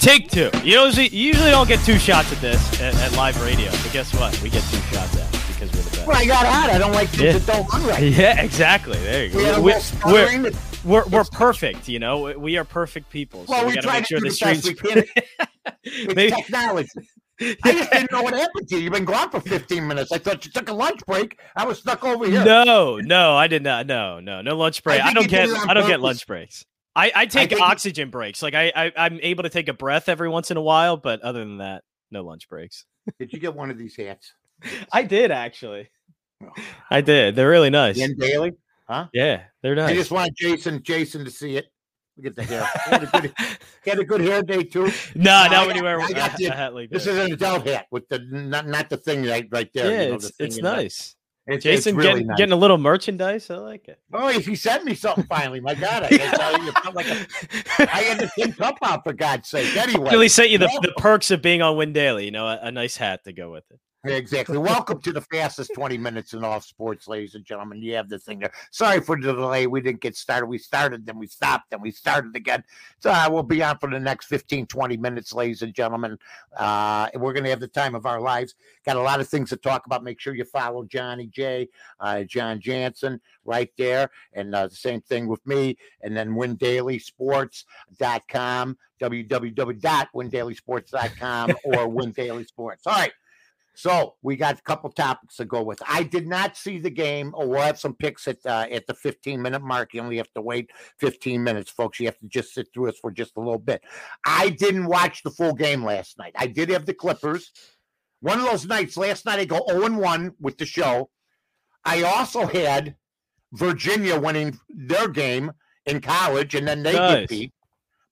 Take two. You usually, you usually don't get two shots at this at, at live radio, but guess what? We get two shots at it because we're the best. Well, I got out. I don't like things Yeah. that don't run right. Yeah, exactly. There you We go. a We, stuttering. we're, we're, we're perfect, you know. We- We are perfect people. So Well, we gotta make sure the streams. we can. It's Maybe- technology. I just didn't know what happened to you. You've been gone for 15 minutes. I thought you took a lunch break. I was stuck over here. No, no, I did not. No, no, no lunch break. I, think don't get. I don't get lunch breaks. I, I take think- oxygen breaks. Like I, I, I'm able to take a breath every once in a while, but other than that, no lunch breaks. Did you get one of these hats? I did actually. Oh. I did. They're really nice. Ian Daly? Yeah, they're nice. I just want Jason Jason to see it. Look at the hair. Had a good, had a good hair day too. no, I not when you wear I a, got the- a hat like This is an adult hat with the not not the thing right right there. yeah, you know, it's the thing it's nice. It's, Jason it's really getting nice. getting a little merchandise. I like it. Oh, he he sent me something finally. My God, I, I tell you, it felt like a, I had to tin cup out for God's sake. Anyway, Really sent you the, the perks of being on Win Daily. You know, a, a nice hat to go with it. Exactly. Welcome to the fastest 20 minutes in all sports, ladies and gentlemen. You have the thing there. Sorry for the delay. We didn't get started. We started, then we stopped, then we started again. So uh, we'll be on for the next 15, 20 minutes, ladies and gentlemen. Uh, we're going to have the time of our lives. Got a lot of things to talk about. Make sure you follow Johnny J, uh, Jon Jansen right there. And uh, the same thing with me. And then windailysports.com, www.windailysports.com or Win Daily Sports. All right. So we got a couple topics to go with. I did not see the game, or we'll have some picks at uh, at the 15 minute mark. You only have to wait 15 minutes, folks. You have to just sit through us for just a little bit. I didn't watch the full game last night. I did have the Clippers. One of those nights last night, I go 0 and 1 with the show. I also had Virginia winning their game in college, and then they Nice. get beat.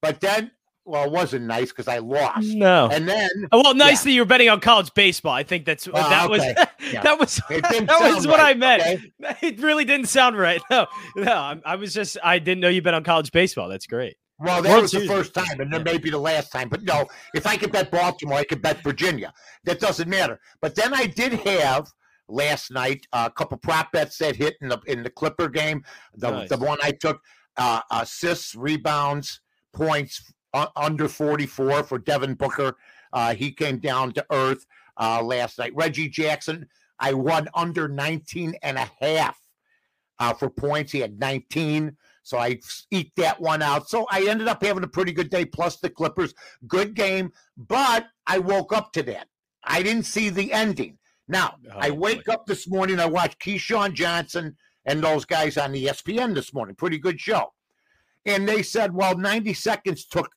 But then, well, it wasn't nice because I lost. No. And then Oh, well, nice Yeah. that you were betting on college baseball. I think that's Oh, that was. Yeah. that was that was what I meant. okay? It really didn't sound right. No, no, I, I was just I didn't know you bet on college baseball. That's great. Well, that World was the first time, and then Yeah. maybe the last time. But no, if I could bet Baltimore, I could bet Virginia. That doesn't matter. But then I did have last night a couple prop bets that hit in the in the Clipper game. The Nice. the one I took uh, assists, rebounds, points under forty four for Devin Booker. Uh, he came down to earth uh, last night. Reggie Jackson, I won under 19 and a half uh, for points. He had 19. So I eked that one out. So I ended up having a pretty good day, plus the Clippers. Good game, but I woke up to that. I didn't see the ending. Now, Oh, I boy. wake up this morning, I watch Keyshawn Johnson and those guys on the ESPN this morning. Pretty good show. And they said, well, 90 seconds took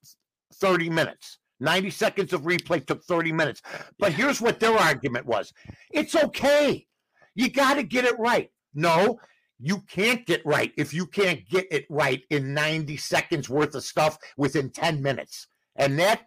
30 minutes. 90 seconds of replay took 30 minutes. But here's what their argument was it's okay. You got to get it right. No, you can't get right if you can't get it right in 90 seconds worth of stuff within 10 minutes. And that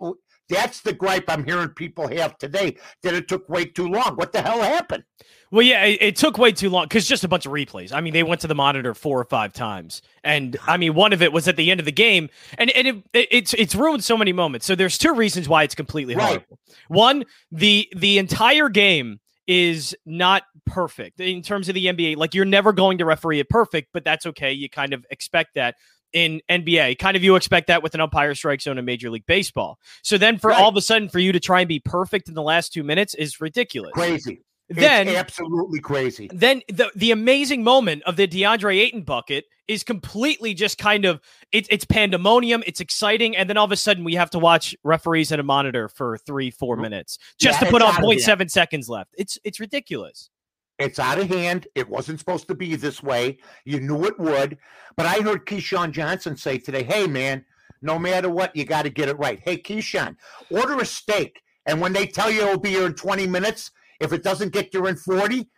that's the gripe I'm hearing people have today that it took way too long. What the hell happened? Well, yeah, it, it took way too long because just a bunch of replays. I mean, they went to the monitor four or five times, and I mean, one of it was at the end of the game, and and it, it, it's it's ruined so many moments. So there's two reasons why it's completely Right. horrible. One, the the entire game is not perfect in terms of the NBA. Like you're never going to referee it perfect, but that's okay. You kind of expect that in NBA. Kind of you expect that with an umpire strike zone in Major League Baseball. So then for Right. all of a sudden for you to try and be perfect in the last two minutes is ridiculous. Crazy. Then it's absolutely crazy. then the the amazing moment of the DeAndre Ayton bucket is completely just kind of it's it's pandemonium, it's exciting, and then all of a sudden we have to watch referees and a monitor for three, four mm-hmm. minutes just Yeah, to put on out 0.7 seconds left. It's it's ridiculous. It's out of hand. It wasn't supposed to be this way. You knew it would. But I heard Keyshawn Johnson say today, hey, man, no matter what, you got to get it right. Hey, Keyshawn, order a steak. And when they tell you it'll be here in 20 minutes, if it doesn't get there in 40,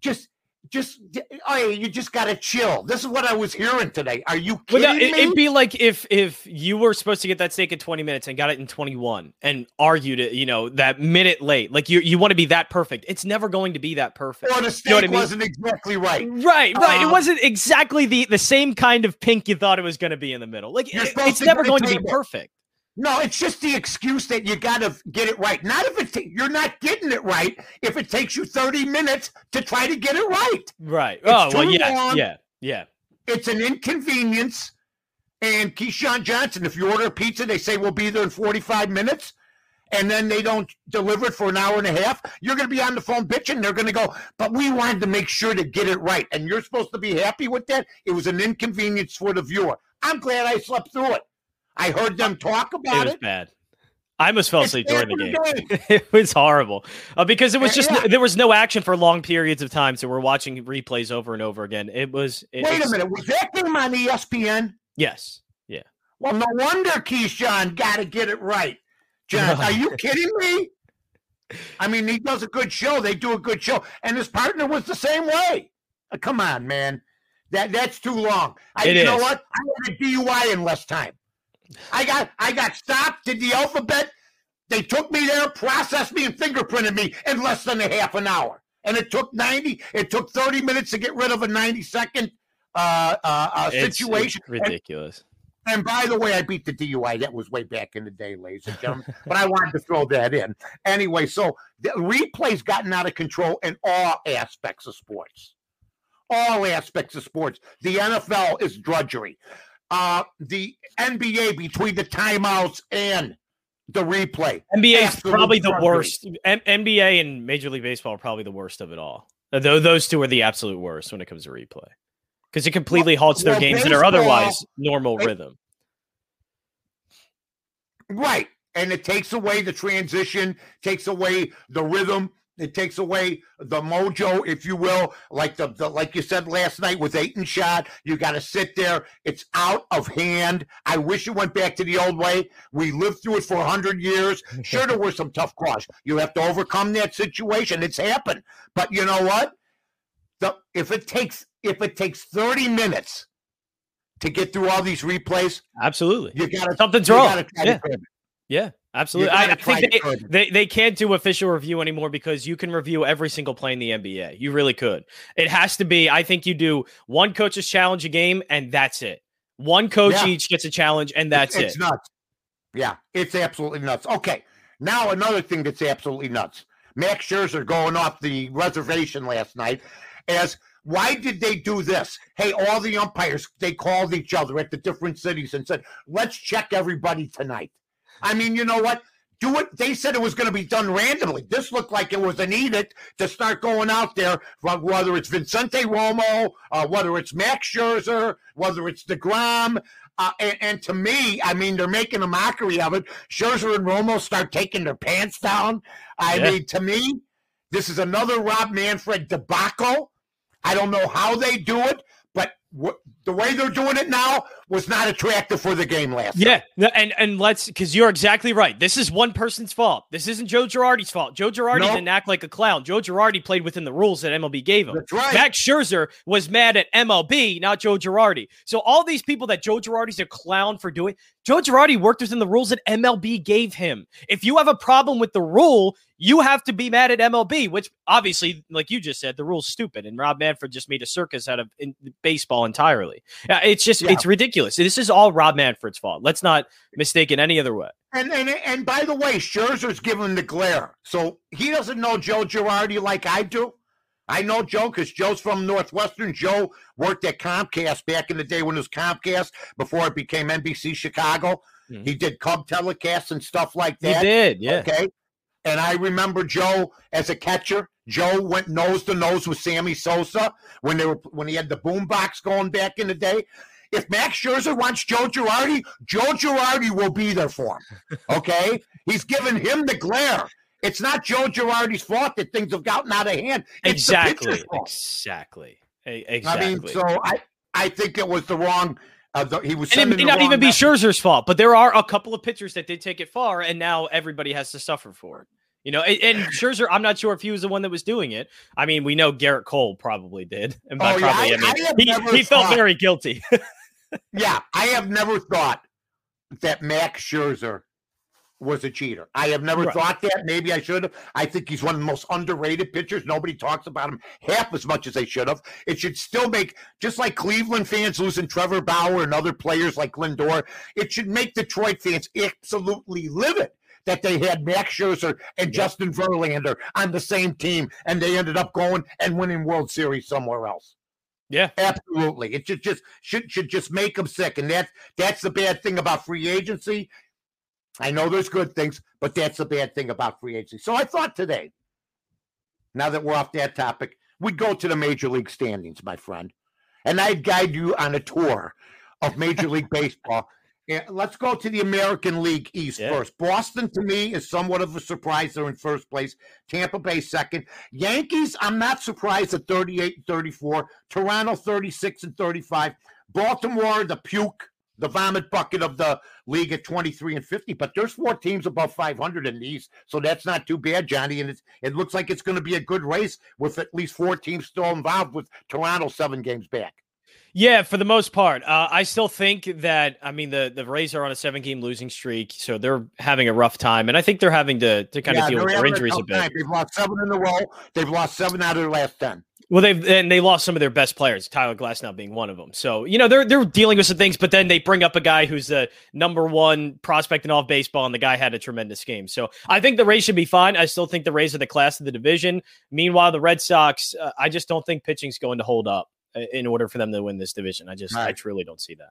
just, just, oh, you just got to chill. This is what I was hearing today. Are you Well, kidding no, it, me? it'd be like if if you were supposed to get that steak in 20 minutes and got it in 21 and argued it, you know, that minute late. Like you you want to be that perfect. It's never going to be that perfect. or the You know steak what I mean? wasn't exactly right. Right, right. it Uh, wasn't exactly the the same kind of pink you thought it was going to be in the middle. Like it- it's never going to be perfect. No, it's just the excuse that you got to get it right. Not if it ta- you're not getting it right. If it takes you 30 minutes to try to get it right, Right. It's oh well, yeah, long. yeah, yeah. it's an inconvenience. And Keyshawn Johnson, if you order a pizza, they say we'll be there in 45 minutes, and then they don't deliver it for an hour and a half. You're going to be on the phone bitching. They're going to go, but we wanted to make sure to get it right. And you're supposed to be happy with that. It was an inconvenience for the viewer. I'm glad I slept through it. I heard them talk about It about was it. bad. I almost fell asleep during the game. game. it was horrible uh, because it was just yeah. there was no action for long periods of time. So we're watching replays over and over again. It was. It, Wait a minute. Was that game on ESPN? Yes. Yeah. Well, no wonder Keyshawn got to get it right. John, are you kidding me? I mean, he does a good show. They do a good show, and his partner was the same way. Uh, come on, man. That that's too long. I, It you know what? I had a DUI in less time. I got I got stopped. Did the alphabet? They took me there, processed me, and fingerprinted me in less than a half an hour. And it took ninety. It took thirty minutes to get rid of a ninety second uh, uh, uh, It's- it's situation. And ridiculous. and by the way, I beat the DUI. That was way back in the day, ladies and gentlemen. but I wanted to throw that in. Anyway, so the replay's gotten out of control in all aspects of sports. All aspects of sports. The NFL is drudgery. Uh, the NBA between the timeouts and the replay. NBA is probably the worst. M- NBA and Major League Baseball are probably the worst of it all. Uh, Though those two are the absolute worst when it comes to replay because it completely halts their well, games that are otherwise normal it- rhythm. Right. And it takes away the transition, takes away the rhythm, it takes away the mojo, if you will. Like the, the like you said last night with Ayton shot, you got to sit there. It's out of hand. I wish it went back to the old way. We lived through it for hundred years. Sure, there were some tough calls. You have to overcome that situation. It's happened. But you know what? The, if it takes if it takes thirty minutes to get through all these replays, Absolutely, you got to something's wrong. gotta try to Yeah, yeah, absolutely. I, I think they, they they can't do official review anymore because you can review every single play in the NBA. You really could. It has to be. I think you do one coach's challenge a game, and that's it. One coach Yeah. each gets a challenge, and that's it's it. It's nuts. Yeah, it's absolutely nuts. Okay, now another thing that's absolutely nuts. Max Scherzer going off the reservation last night as why did they do this? Hey, all the umpires they called each other at the different cities and said, "Let's check everybody tonight." I mean, you know what? Do it. They said it was going to be done randomly. This looked like it was an edict to start going out there, whether it's Vincente Romo, uh, whether it's Max Scherzer, whether it's DeGrom. Uh, and, and to me, I mean, they're making a mockery of it. Scherzer and Romo start taking their pants down. I Yeah. mean, to me, this is another Rob Manfred debacle. I don't know how they do it, but wh- the way they're doing it now was not attractive for the game last Yeah, night. and and let's because you're exactly right. This is one person's fault. This isn't Joe Girardi's fault. Joe Girardi No. didn't act like a clown. Joe Girardi played within the rules that MLB gave him. That's right. Max Scherzer was mad at MLB, not Joe Girardi. So all these people that Joe Girardi's a clown for doing, Joe Girardi worked within the rules that MLB gave him. If you have a problem with the rule, you have to be mad at MLB, which obviously, like you just said, the rule's stupid, and Rob Manfred just made a circus out of in, baseball entirely. It's just Yeah. it's ridiculous. This is all Rob Manfred's fault. Let's not mistake it any other way. And, and and by the way, Scherzer's giving the glare, so he doesn't know Joe Girardi like I do. I know Joe because Joe's from Northwestern. Joe worked at Comcast back in the day when it was Comcast before it became NBC Chicago. Mhm. He did Cub telecasts and stuff like that. He did, yeah. Okay. And I remember Joe as a catcher. Joe went nose to nose with Sammy Sosa when they were when he had the boom box going back in the day. If Max Scherzer wants Joe Girardi, Joe Girardi will be there for him. Okay? He's given him the glare. It's not Joe Girardi's fault that things have gotten out of hand. It's Exactly. Exactly. E- I Exactly. mean, so I I think it was the wrong. Uh, the, he was and it may not even be. Scherzer's fault, but there are a couple of pitchers that did take it far, and now everybody has to suffer for it. You know, and, and Scherzer, I'm not sure if he was the one that was doing it. I mean, we know Gerrit Cole probably did, and Oh, yeah, probably, I, I- mean, I he, he felt very guilty. Yeah, I have never thought that Max Scherzer was a cheater. I have never Right. thought that. Maybe I should have. I think he's one of the most underrated pitchers. Nobody talks about him half as much as they should have. It should still make, just like Cleveland fans losing Trevor Bauer and other players like Lindor, it should make Detroit fans absolutely livid that they had Max Scherzer and. Justin Verlander on the same team, and they ended up going and winning World Series somewhere else. Yeah, absolutely. It should just should should just make them sick, and that's that's the bad thing about free agency. I know there's good things, but that's the bad thing about free agency. So I thought today, now that we're off that topic, we'd go to the major league standings, my friend, and I'd guide you on a tour of Major League Baseball yeah, let's go to the American League East yeah. first. Boston, to me, is somewhat of a surprise. They're in first place. Tampa Bay second. Yankees, I'm not surprised at 38 and 34. Toronto, 36 and 35. Baltimore, the puke, the vomit bucket of the league at 23 and 50. But there's four teams above 500 in the East, so that's not too bad, Johnny. And it looks like it's going to be a good race with at least four teams still involved, with Toronto seven games back. Yeah, for the most part, uh, I still think that I mean the the Rays are on a seven game losing streak, so they're having a rough time, and I think they're having to to kind yeah, of deal with their injuries a, bit. Time. They've lost seven in a row. They've lost seven out of their last ten. Well, they've and they lost some of their best players, Tyler Glass now being one of them. So you know they're they're dealing with some things, but then they bring up a guy who's the number one prospect in all of baseball, and the guy had a tremendous game. So I think the Rays should be fine. I still think the Rays are the class of the division. Meanwhile, the Red Sox, uh, I just don't think pitching's going to hold up in order for them to win this division. I just, right. I truly don't see that.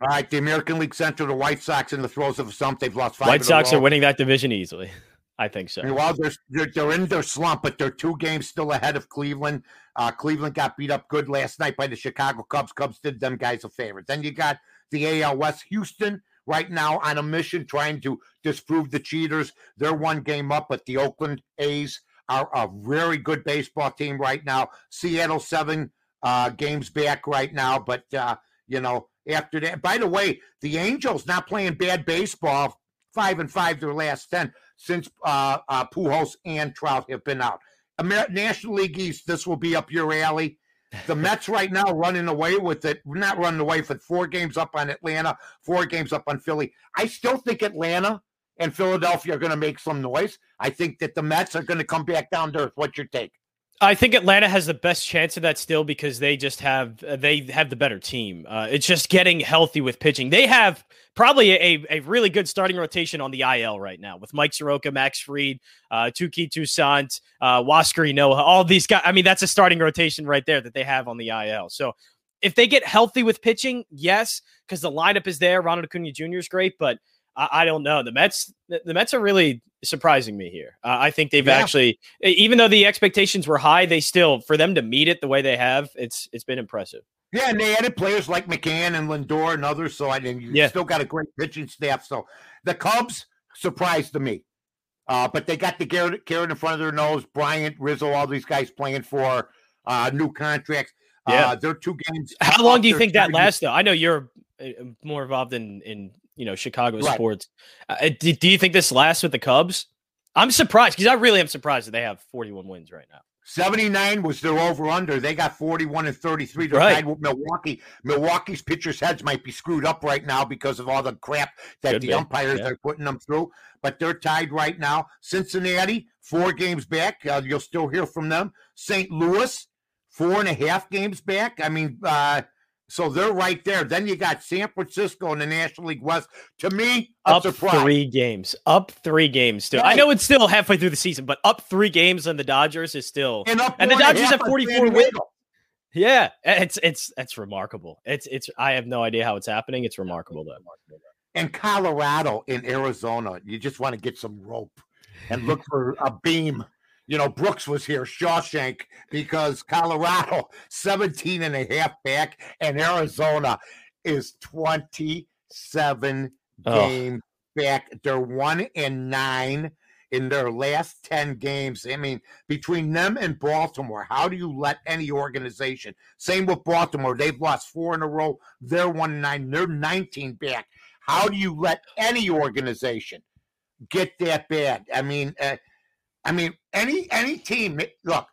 All right, the American League Central, the White Sox in the throes of a slump. They've lost five. White Sox are winning that division easily. I think so. Well, they're, they're, they're in their slump, but they're two games still ahead of Cleveland. Uh, Cleveland got beat up good last night by the Chicago Cubs. Cubs did them guys a favor. Then you got the AL West, Houston right now on a mission trying to disprove the cheaters. They're one game up, but the Oakland A's are a very good baseball team right now. Seattle seven uh, games back right now. But, uh, you know, after that, by the way, the Angels not playing bad baseball, five and five their last 10 since uh, uh, Pujols and Trout have been out. Amer- National League East, this will be up your alley. The Mets right now running away with it, not running away, but four games up on Atlanta, four games up on Philly. I still think Atlanta and Philadelphia are going to make some noise. I think that the Mets are going to come back down to earth. What's your take? I think Atlanta has the best chance of that still because they just have uh, they have the better team. Uh, it's just getting healthy with pitching. They have probably a, a really good starting rotation on the IL right now with Mike Soroka, Max Fried, uh, Touki Toussaint, uh, Huascar Ynoa, all these guys. I mean, that's a starting rotation right there that they have on the IL. So if they get healthy with pitching, yes, because the lineup is there. Ronald Acuna Jr. is great, but I, I don't know. The Mets, the, Mets are really surprising me here. Uh, I think they've yeah. actually, even though the expectations were high, they still for them to meet it the way they have, it's it's been impressive. Yeah, and they added players like McCann and Lindor and others. So I mean, you yeah. still got a great pitching staff. So the Cubs surprised to me. Uh, but they got the carrot, carrot in front of their nose. Bryant, Rizzo, all these guys playing for uh, new contracts. Yeah, uh, they're two games. How long do you think that lasts? Though I know you're uh, more involved in in you know Chicago right. sports. Uh, do, do you think this lasts with the Cubs? I'm surprised because I really am surprised that they have 41 wins right now. 79 was their over under. They got 41 and 33. They're right. tied with Milwaukee. Milwaukee's pitchers' heads might be screwed up right now because of all the crap that Could the be. umpires yeah. are putting them through. But they're tied right now. Cincinnati, four games back. Uh, you'll still hear from them. St. Louis, four and a half games back. I mean, uh, so they're right there. Then you got San Francisco in the National League West. To me, up surprise. three games. Up three games. Still, right. I know it's still halfway through the season, but up three games on the Dodgers is still. And, and the Dodgers have forty four wins. Yeah, it's it's it's remarkable. It's it's. I have no idea how it's happening. It's remarkable though. And Colorado in Arizona, you just want to get some rope and look for a beam you know, Brooks was here, Shawshank, because Colorado 17 and a half back, and Arizona is 27 oh. games back. They're one and nine in their last 10 games. I mean, between them and Baltimore, how do you let any organization? Same with Baltimore. They've lost four in a row. They're one and nine. They're 19 back. How do you let any organization get that bad? I mean, uh, I mean, any any team. Look,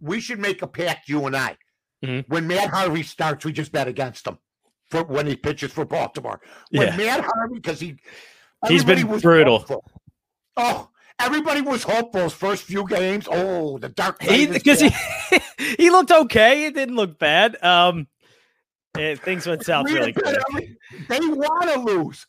we should make a pact, you and I. Mm-hmm. When Matt Harvey starts, we just bet against him for when he pitches for Baltimore. When yeah. Matt Harvey, because he he's been brutal. Hopeful. Oh, everybody was hopeful his first few games. Oh, the dark because he, he, he looked okay. It didn't look bad. Um, it, things went south really quick. They want to lose.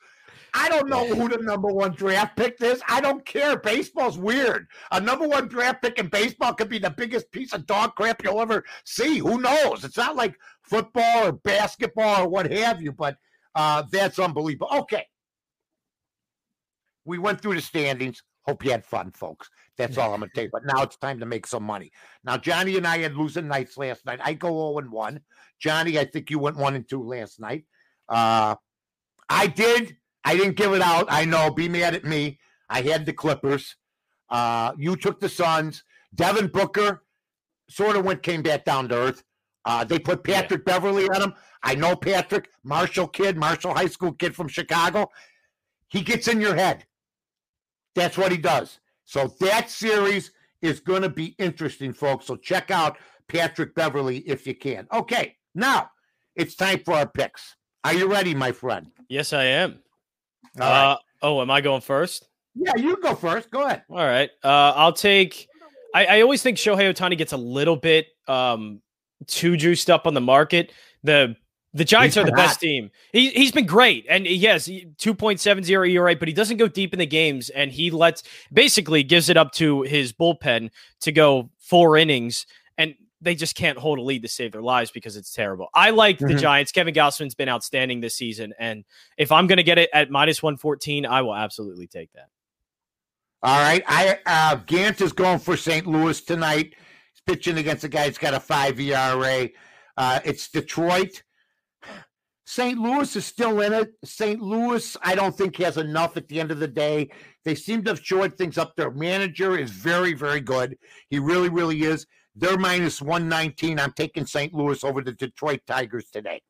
I don't know who the number one draft pick is. I don't care. Baseball's weird. A number one draft pick in baseball could be the biggest piece of dog crap you'll ever see. Who knows? It's not like football or basketball or what have you, but uh, that's unbelievable. Okay. We went through the standings. Hope you had fun, folks. That's all I'm going to tell you. But now it's time to make some money. Now, Johnny and I had losing nights last night. I go 0 and 1. Johnny, I think you went 1 and 2 last night. Uh, I did. I didn't give it out. I know. Be mad at me. I had the Clippers. Uh, you took the Suns. Devin Booker sort of went came back down to earth. Uh, they put Patrick yeah. Beverley on him. I know Patrick, Marshall kid, Marshall High School kid from Chicago. He gets in your head. That's what he does. So that series is going to be interesting, folks. So check out Patrick Beverley if you can. Okay, now it's time for our picks. Are you ready, my friend? Yes, I am. Uh, oh, am I going first? Yeah, you go first. Go ahead. All right. Uh, I'll take. I, I always think Shohei Ohtani gets a little bit um, too juiced up on the market. The the Giants are the best team. He he's been great, and yes, two point seven zero ERA, but he doesn't go deep in the games, and he lets basically gives it up to his bullpen to go four innings, they just can't hold a lead to save their lives because it's terrible. I like mm-hmm. the Giants. Kevin Gausman's been outstanding this season, and if I'm going to get it at minus one fourteen, I will absolutely take that. All right, I uh, Gant is going for St. Louis tonight. He's pitching against a guy that's got a five ERA. Uh, it's Detroit. St. Louis is still in it. St. Louis, I don't think he has enough at the end of the day. They seem to have shored things up. Their manager is very, very good. He really, really is. They're minus 119. I'm taking St. Louis over the Detroit Tigers today.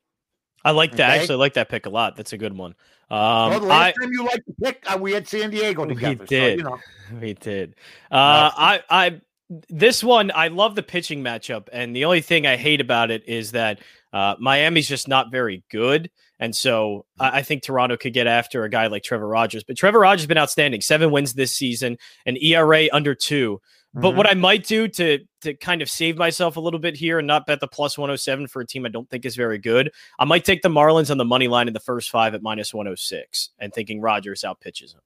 I like that. Okay? Actually, I like that pick a lot. That's a good one. Um, well, the last I, time you liked the pick, uh, we had San Diego together. We did. So, you know. We did. Uh, I, I, this one, I love the pitching matchup, and the only thing I hate about it is that uh, Miami's just not very good. And so I, I think Toronto could get after a guy like Trevor Rogers. But Trevor Rogers has been outstanding. Seven wins this season, an ERA under two. But mm-hmm. what I might do to to kind of save myself a little bit here and not bet the plus 107 for a team I don't think is very good, I might take the Marlins on the money line in the first five at minus 106 and thinking Rogers out pitches him.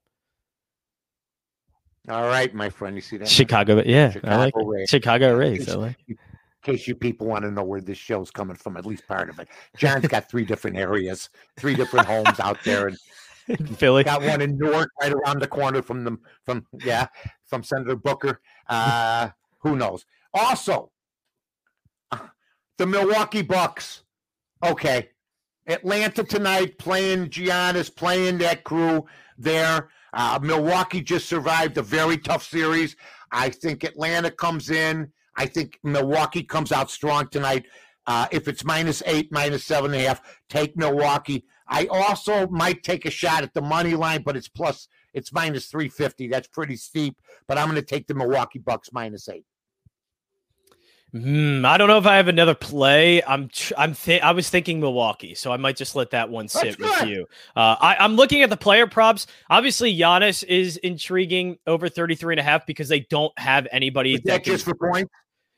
All right, my friend. You see that? Chicago, yeah. Chicago I like Rays. Chicago Rays. I like in case you people want to know where this show's coming from, at least part of it. John's got three different areas, three different homes out there, and Philly got one in Newark, right around the corner from the from yeah from Senator Booker. Uh, who knows? Also, the Milwaukee Bucks. Okay, Atlanta tonight playing Giannis, playing that crew there. Uh, Milwaukee just survived a very tough series. I think Atlanta comes in I think Milwaukee comes out strong tonight. Uh, if it's minus eight, minus seven and a half, take Milwaukee. I also might take a shot at the money line, but it's plus it's minus three fifty. That's pretty steep. But I'm going to take the Milwaukee Bucks minus eight. Mm, I don't know if I have another play. I'm tr- I'm th- I was thinking Milwaukee, so I might just let that one sit with you. Uh, I, I'm looking at the player props. Obviously, Giannis is intriguing over 33 and a half because they don't have anybody is that, that just for points.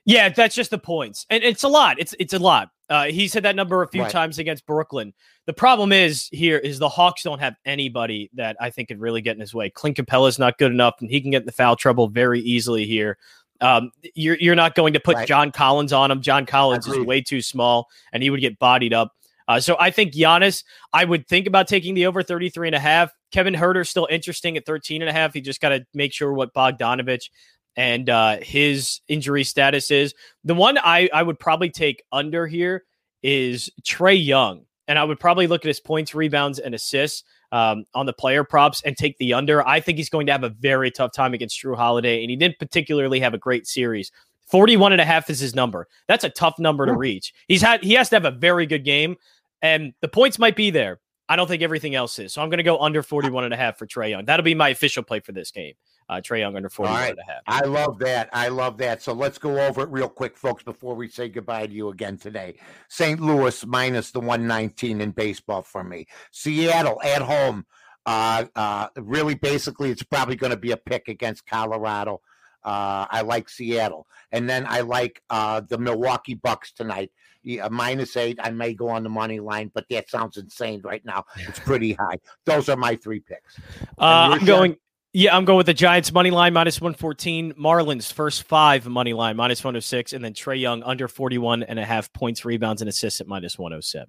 Yeah, that's just the points, and it's a lot. It's it's a lot. Uh, he said that number a few right. times against Brooklyn. The problem is here is the Hawks don't have anybody that I think could really get in his way. Clint Capela is not good enough, and he can get in the foul trouble very easily here. Um, you're you're not going to put right. John Collins on him. John Collins is way too small, and he would get bodied up. Uh, so I think Giannis, I would think about taking the over 33 and a half. Kevin Huerter still interesting at 13 and a half. He just got to make sure what Bogdanovic and uh, his injury status is. The one I, I would probably take under here is Trae Young. And I would probably look at his points, rebounds, and assists um, on the player props and take the under. I think he's going to have a very tough time against Jrue Holiday, and he didn't particularly have a great series. 41 and a half is his number. That's a tough number to reach. He's had he has to have a very good game, and the points might be there. I don't think everything else is. So I'm going to go under 41 and a half for Trae Young. That'll be my official play for this game uh, Trae Young under 41 right. and a half. I love that. I love that. So let's go over it real quick, folks, before we say goodbye to you again today. St. Louis minus the 119 in baseball for me. Seattle at home. Uh, uh, really, basically, it's probably going to be a pick against Colorado. Uh, I like Seattle. And then I like uh, the Milwaukee Bucks tonight. yeah, minus eight. I may go on the money line, but that sounds insane right now. It's pretty high. Those are my three picks. Uh, I'm going. Yeah, I'm going with the Giants money line minus 114, Marlins first five money line minus 106, and then Trae Young under 41 and a half points, rebounds, and assists at minus 107.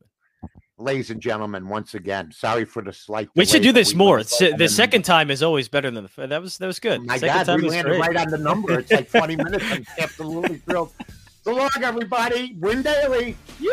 Ladies and gentlemen, once again, sorry for the slight. We should do this more. Uh, the second time is always better than the first. that was that was good. My second God, we landed right on the number. It's like 20 minutes. I'm absolutely thrilled. So long, everybody. Win daily. You.